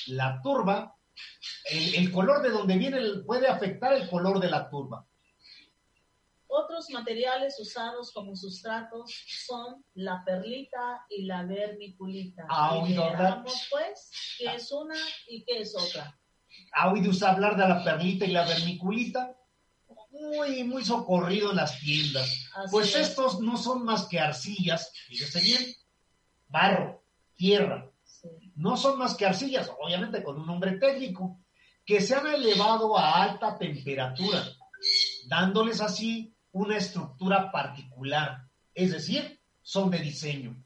S5: La turba, el, el color de donde viene puede afectar el color de la turba.
S4: Otros materiales usados como sustratos son la perlita y la vermiculita.
S5: Ah, oído hablar.
S4: pues, qué es una y qué es otra.
S5: ¿Ha oído usted hablar de la perlita y la vermiculita? Muy, muy socorrido en las tiendas.
S4: Así
S5: Pues
S4: es.
S5: estos no son más que arcillas, fíjese bien, barro, tierra.
S4: Sí.
S5: No son más que arcillas, obviamente con un nombre técnico, que se han elevado a alta temperatura, dándoles así una estructura particular, es decir, son de diseño.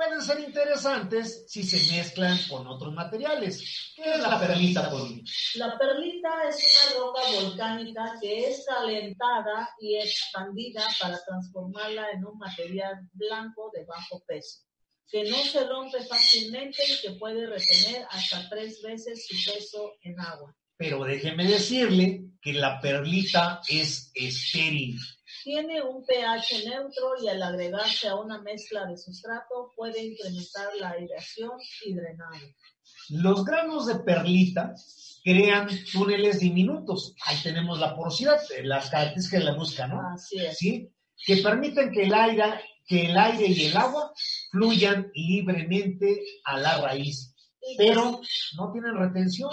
S5: Pueden ser interesantes si se mezclan con otros materiales. ¿Qué es la perlita, Poli?
S4: La perlita es una roca volcánica que es calentada y expandida para transformarla en un material blanco de bajo peso, que no se rompe fácilmente y que puede retener hasta tres veces su peso en agua.
S5: Pero déjeme decirle que la perlita es estéril.
S4: Tiene un pH neutro y al agregarse a una mezcla de sustrato puede incrementar la aireación y drenaje.
S5: Los granos de perlita crean túneles diminutos. Ahí tenemos la porosidad, las características de la música, ¿no?
S4: Así es.
S5: ¿Sí? Que permiten que el aire, que el aire y el agua fluyan libremente a la raíz, pero no tienen retención.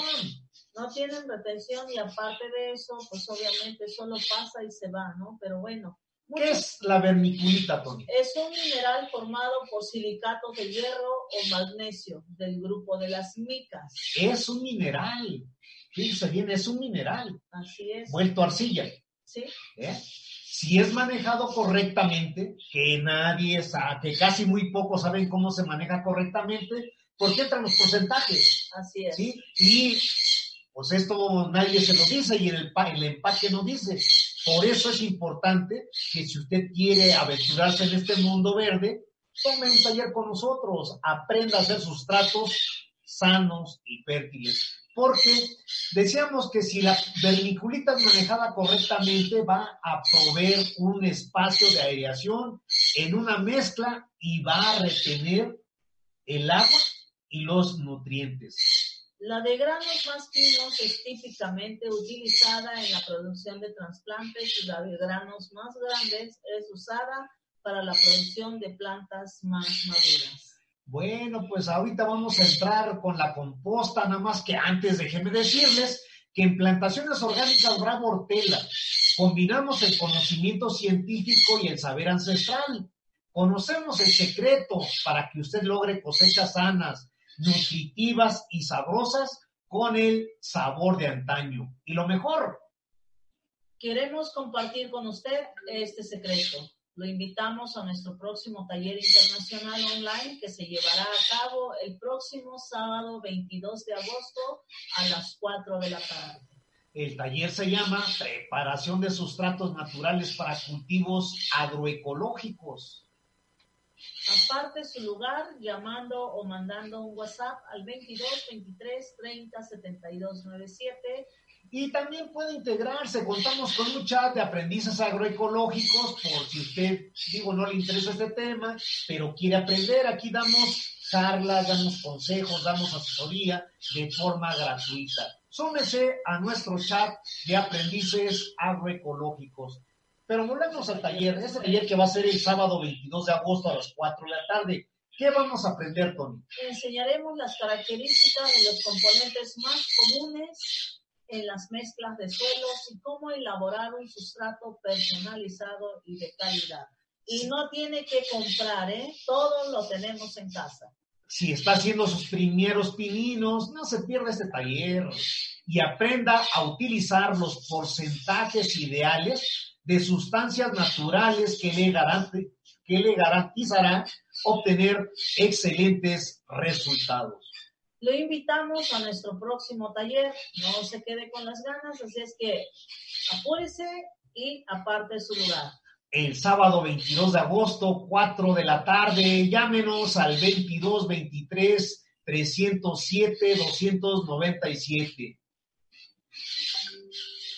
S4: No tienen retención y aparte de eso, pues obviamente solo pasa y se va, ¿no? Pero bueno,
S5: ¿Qué es la vermiculita, Tony?
S4: es un mineral formado por silicatos de hierro o magnesio del grupo de las micas.
S5: Es un mineral. Fíjense bien, es un mineral
S4: Así es.
S5: vuelto arcilla.
S4: Sí,
S5: ¿eh? Si es manejado correctamente, que nadie sabe, que casi muy pocos saben cómo se maneja correctamente, porque entran los porcentajes.
S4: Así es.
S5: ¿sí? Y pues esto nadie se lo dice y en el, pa- el empaque no dice. Por eso es importante que si usted quiere aventurarse en este mundo verde, tome un taller con nosotros, aprenda a hacer sustratos sanos y fértiles. Porque decíamos que si la vermiculita es manejada correctamente, va a proveer un espacio de aireación en una mezcla y va a retener el agua y los nutrientes.
S4: La de granos más finos es típicamente utilizada en la producción de trasplantes y la de granos más grandes es usada para la producción de plantas más maduras.
S5: Bueno, pues ahorita vamos a entrar con la composta, nada más que antes déjenme decirles que en plantaciones orgánicas Bravo Hortela combinamos el conocimiento científico y el saber ancestral. Conocemos el secreto para que usted logre cosechas sanas, nutritivas y sabrosas con el sabor de antaño. Y lo mejor,
S4: Queremos compartir con usted este secreto. Lo invitamos a nuestro próximo taller internacional online que se llevará a cabo el próximo sábado 22 de agosto a las 4 de la tarde.
S5: el taller se llama Preparación de sustratos naturales para cultivos agroecológicos.
S4: Aparte su lugar llamando o mandando un WhatsApp al 22 23 30 72 97
S5: Y también puede integrarse. Contamos con un chat de aprendices agroecológicos por si usted, digo, no le interesa este tema, pero quiere aprender. Aquí damos charlas, damos consejos, damos asesoría de forma gratuita. Súmese a nuestro chat de aprendices agroecológicos. Pero volvemos al taller, este taller que va a ser el sábado 22 de agosto a las 4 de la tarde. ¿Qué vamos a aprender, Tony?
S4: enseñaremos las características de los componentes más comunes en las mezclas de suelos y cómo elaborar un sustrato personalizado y de calidad. Y no tiene que comprar, ¿eh? Todo lo tenemos en casa.
S5: si está haciendo sus primeros pininos, no se pierda este taller y aprenda a utilizar los porcentajes ideales de sustancias naturales que le, garante- que le garantizarán obtener excelentes resultados.
S4: Lo invitamos a nuestro próximo taller. No se quede con las ganas, así es que apúrese y aparte su lugar.
S5: El sábado 22 de agosto, 4 de la tarde, llámenos al 22 23 307 297.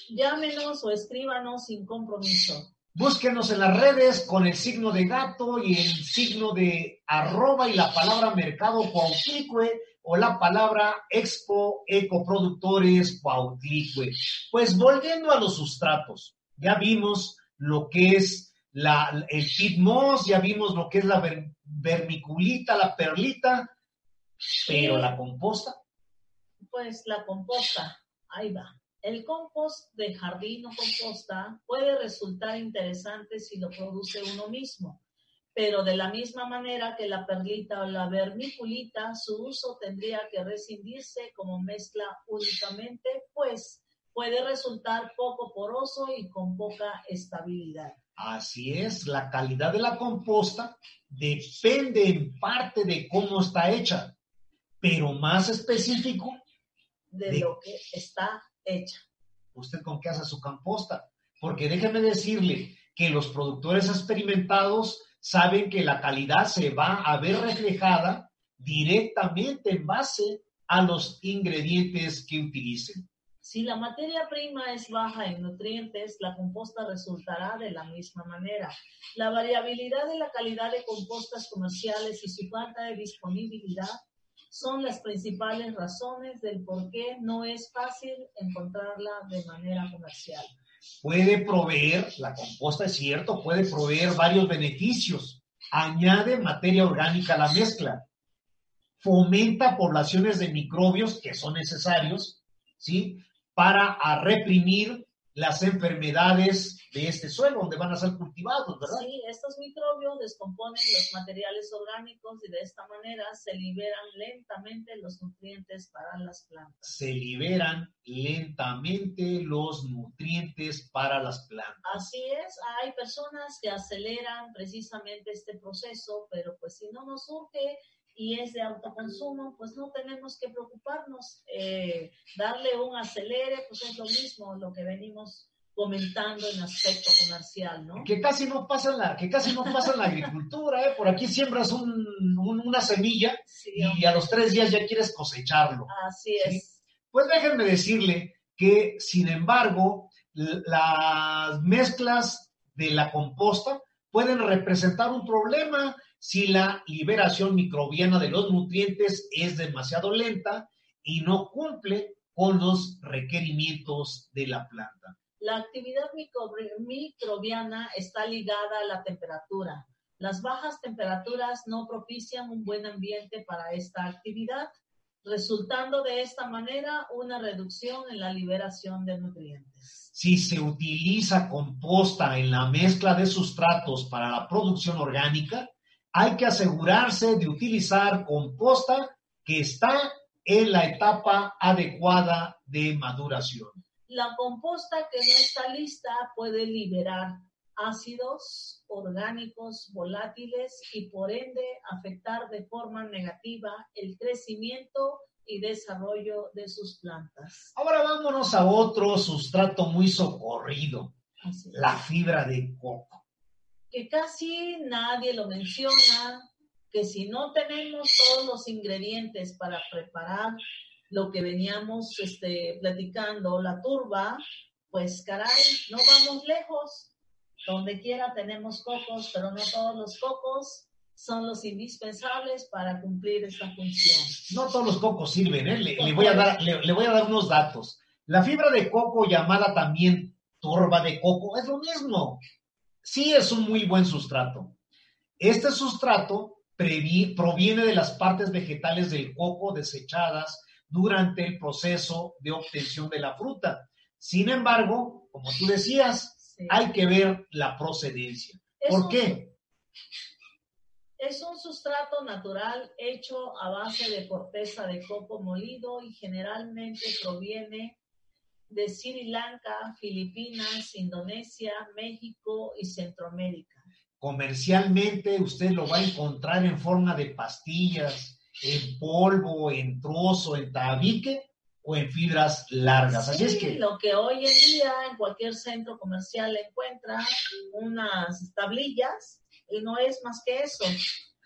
S4: Llámenos o escríbanos sin compromiso.
S5: Búsquenos en las redes con el signo de gato y el signo de arroba y la palabra mercado Cuautlicue o la palabra expo ecoproductores Cuautlicue. Pues volviendo a los sustratos, ya vimos lo que es la, el pit moss, ya vimos lo que es la ver- vermiculita, la perlita, pero la composta.
S4: Pues la composta, ahí va. El compost de jardín o composta puede resultar interesante si lo produce uno mismo, pero de la misma manera que la perlita o la vermiculita, su uso tendría que rescindirse como mezcla únicamente, pues puede resultar poco poroso y con poca estabilidad.
S5: Así es, la calidad de la composta depende en parte de cómo está hecha, pero más específico,
S4: de
S5: De-
S4: lo que está hecha.
S5: usted con qué hace su composta. Porque déjeme decirle que los productores experimentados saben que la calidad se va a ver reflejada directamente en base a los ingredientes que utilicen.
S4: Si la materia prima es baja en nutrientes, la composta resultará de la misma manera. La variabilidad de la calidad de compostas comerciales y su falta de disponibilidad son las principales razones del por qué no es fácil encontrarla de manera comercial.
S5: Puede proveer, la composta es cierto, puede proveer varios beneficios. Añade materia orgánica a la mezcla. Fomenta poblaciones de microbios que son necesarios, ¿sí? Para reprimir las enfermedades de este suelo donde van a ser cultivados, ¿verdad?
S4: Sí, estos microbios descomponen los materiales orgánicos y de esta manera se liberan lentamente los nutrientes para las plantas.
S5: Se liberan lentamente los nutrientes para las plantas.
S4: Así es, hay personas que aceleran precisamente este proceso, pero pues si no nos surge y es de autoconsumo, pues no tenemos que preocuparnos. Eh, darle un acelere, pues es lo mismo, lo que venimos comentando en aspecto comercial, ¿no?
S5: Que casi no pasa en la, que casi no pasa en la agricultura, ¿eh? Por aquí siembras un, un- una semilla
S4: Sí,
S5: y a los tres días ya quieres cosecharlo.
S4: así es.
S5: Pues déjenme decirle que, sin embargo, las mezclas de la composta pueden representar un problema si la liberación microbiana de los nutrientes es demasiado lenta y no cumple con los requerimientos de la planta.
S4: La actividad micro- microbiana está ligada a la temperatura. Las bajas temperaturas no propician un buen ambiente para esta actividad, resultando de esta manera una reducción en la liberación de nutrientes.
S5: Si se utiliza composta en la mezcla de sustratos para la producción orgánica, hay que asegurarse de utilizar composta que está en la etapa adecuada de maduración.
S4: La composta que no está lista puede liberar ácidos orgánicos volátiles y por ende afectar de forma negativa el crecimiento y desarrollo de sus plantas.
S5: Ahora vámonos a otro sustrato muy socorrido, la fibra de coco.
S4: que casi nadie lo menciona, que si no tenemos todos los ingredientes para preparar lo que veníamos este, platicando, la turba, pues caray, no vamos lejos. Donde quiera tenemos cocos, pero no todos los cocos son los indispensables para cumplir esta función.
S5: No todos los cocos sirven, ¿eh? le, le voy a dar, le- le voy a dar unos datos. La fibra de coco, llamada también turba de coco, es lo mismo. Sí es un muy buen sustrato. Este sustrato proviene de las partes vegetales del coco desechadas durante el proceso de obtención de la fruta. Sin embargo, como tú decías,
S4: Sí.
S5: hay que ver la procedencia.
S4: Es
S5: ¿Por
S4: un-
S5: qué?
S4: Es un sustrato natural hecho a base de corteza de coco molido y generalmente proviene de Sri Lanka, Filipinas, Indonesia, México y Centroamérica.
S5: Comercialmente usted lo va a encontrar en forma de pastillas, en polvo, en trozo, en tabique o en fibras largas. Así es
S4: Sí,
S5: que
S4: lo que hoy en día en cualquier centro comercial encuentra unas tablillas y no es más que eso.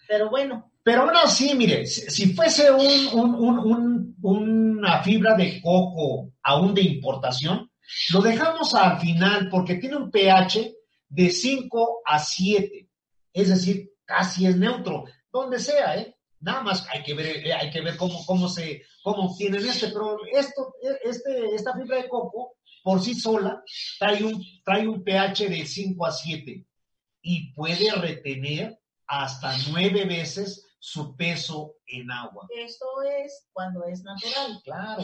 S4: Pero bueno,
S5: Pero aún así, mire, si, fuese un- un- un- un- una fibra de coco aún de importación, lo dejamos al final porque tiene un pH de 5 a 7, es decir, casi es neutro, donde sea, ¿eh? Nada más hay que ver, eh, hay que ver cómo, cómo se, cómo obtienen este, pero esto, este, esta fibra de coco por sí sola trae un, trae un pH de 5 a 7 y puede retener hasta nueve veces su peso en agua.
S4: esto es cuando es natural.
S5: Claro.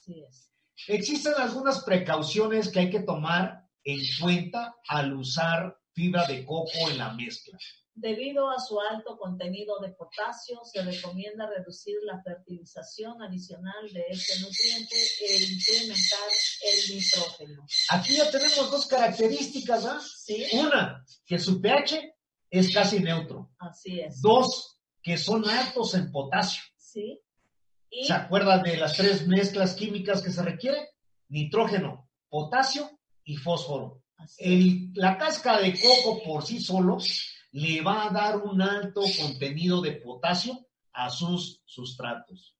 S4: Así es.
S5: Existen algunas precauciones que hay que tomar en cuenta al usar fibra de coco en la mezcla.
S4: Debido a su alto contenido de potasio, se recomienda reducir la fertilización adicional de este nutriente e incrementar el nitrógeno.
S5: Aquí ya tenemos dos características, ¿ah?
S4: ¿Sí?
S5: Una, que su pH es casi neutro.
S4: Así es.
S5: Dos, que son altos en potasio.
S4: ¿Sí? Y
S5: ¿Se acuerdan de las tres mezclas químicas que se requieren? Nitrógeno, potasio y fósforo. El- la cáscara de coco por sí solo le va a dar un alto contenido de potasio a sus sustratos.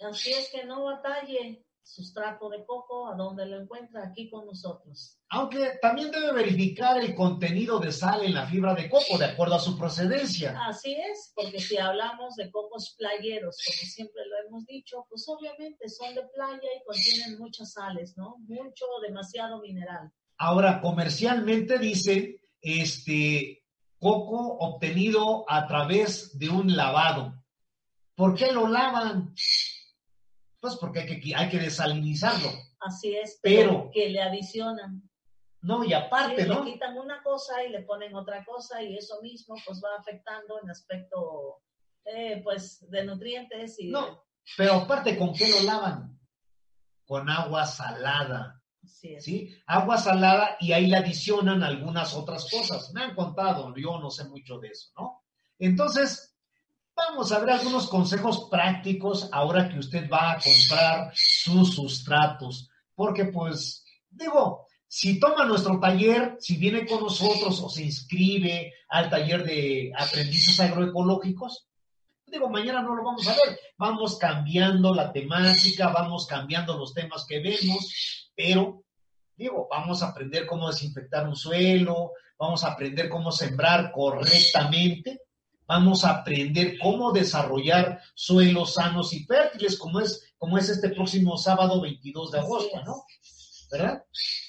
S4: Así es que no batalle sustrato de coco a donde lo encuentra aquí con nosotros.
S5: Aunque también debe verificar el contenido de sal en la fibra de coco de acuerdo a su procedencia.
S4: Así es, porque si hablamos de cocos playeros, como siempre lo hemos dicho, pues obviamente son de playa y contienen muchas sales, ¿no? Mucho, demasiado mineral.
S5: Ahora, comercialmente dice este coco obtenido a través de un lavado. ¿Por qué lo lavan? Pues porque hay que, hay que desalinizarlo.
S4: Así es,
S5: Pero-
S4: que le adicionan.
S5: No, y aparte,
S4: Sí,
S5: ¿no?
S4: Le quitan una cosa y le ponen otra cosa y eso mismo pues va afectando en aspecto eh, pues de nutrientes y
S5: No, pero aparte, ¿con qué lo lavan? Con agua salada, ¿sí? Agua salada y ahí le adicionan algunas otras cosas. Me han contado, yo no sé mucho de eso, ¿no? Entonces, vamos a ver algunos consejos prácticos ahora que usted va a comprar sus sustratos. Porque pues, digo, si toma nuestro taller, si viene con nosotros o se inscribe al taller de aprendices agroecológicos, digo, mañana no lo vamos a ver. Vamos cambiando la temática, vamos cambiando los temas que vemos, pero digo, vamos a aprender cómo desinfectar un suelo, vamos a aprender cómo sembrar correctamente, vamos a aprender cómo desarrollar suelos sanos y fértiles, como es, como es este próximo sábado 22 de agosto, ¿no? ¿Verdad?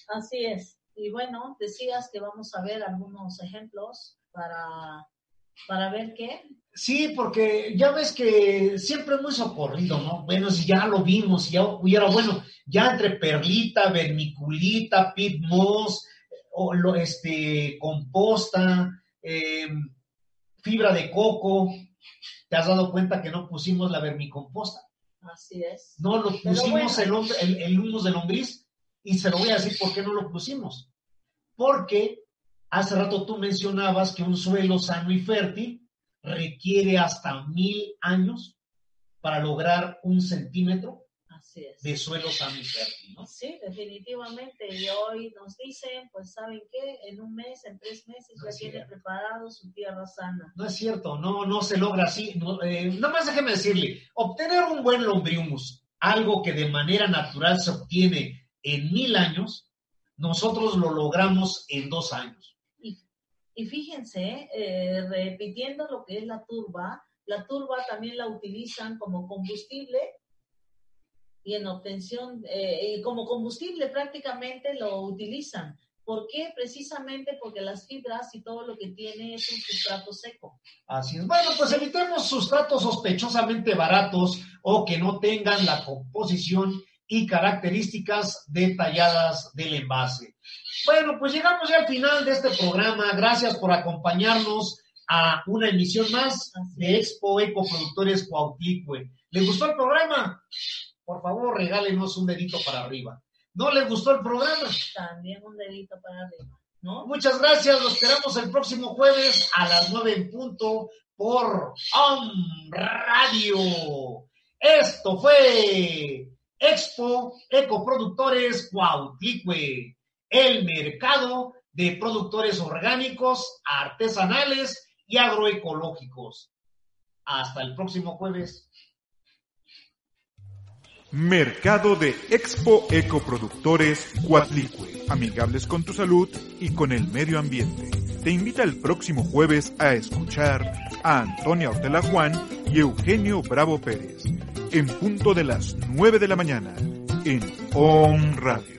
S4: Así es. Y bueno, decías que vamos a ver algunos ejemplos para, para ver qué.
S5: Sí, porque ya ves que siempre es muy socorrido, ¿no? Bueno, si ya lo vimos, ya hubiera, bueno, ya entre perlita, vermiculita, pit moss, o lo, este, composta, em, fibra de coco, ¿te has dado cuenta que no pusimos la vermicomposta?
S4: Así es.
S5: No, lo pusimos el, el, el humus de lombriz y se lo voy a decir por qué no lo pusimos. Porque hace rato tú mencionabas que un suelo sano y fértil requiere hasta mil años para lograr un centímetro de suelo sano y fértil, ¿no?
S4: Sí, definitivamente. Y hoy nos dicen, pues, ¿saben qué? En un mes, en tres meses, ya tiene preparado su tierra sana.
S5: No es cierto, no, no se logra así. No, eh, nada más déjeme decirle, obtener un buen lombriumus, algo que de manera natural se obtiene en mil años, nosotros lo logramos en dos años.
S4: Y, fíjense, eh, repitiendo lo que es la turba, la turba también la utilizan como combustible y en obtención, eh, como combustible prácticamente lo utilizan. ¿Por qué? Precisamente porque las fibras y todo lo que tiene es un sustrato seco.
S5: Así es. Bueno, pues evitemos sustratos sospechosamente baratos o que no tengan la composición y características detalladas del envase. Bueno, pues llegamos ya al final de este programa. Gracias por acompañarnos a una emisión más de Expo Ecoproductores Cuautlicue. ¿Le gustó el programa? Por favor, regálenos un dedito para arriba. ¿No le gustó el programa?
S4: También un dedito para arriba. ¿No?
S5: Muchas gracias, los esperamos el próximo jueves a las nueve en punto por OM Radio. Esto fue Expo Ecoproductores Cuautlicue, el mercado de productores orgánicos, artesanales y agroecológicos. Hasta el próximo jueves.
S3: Mercado de Expo Ecoproductores Cuatlicue, amigables con tu salud y con el medio ambiente. Te invita el próximo jueves a escuchar a Antonia Ortela Juan y Eugenio Bravo Pérez en punto de las 9 de la mañana en On Radio.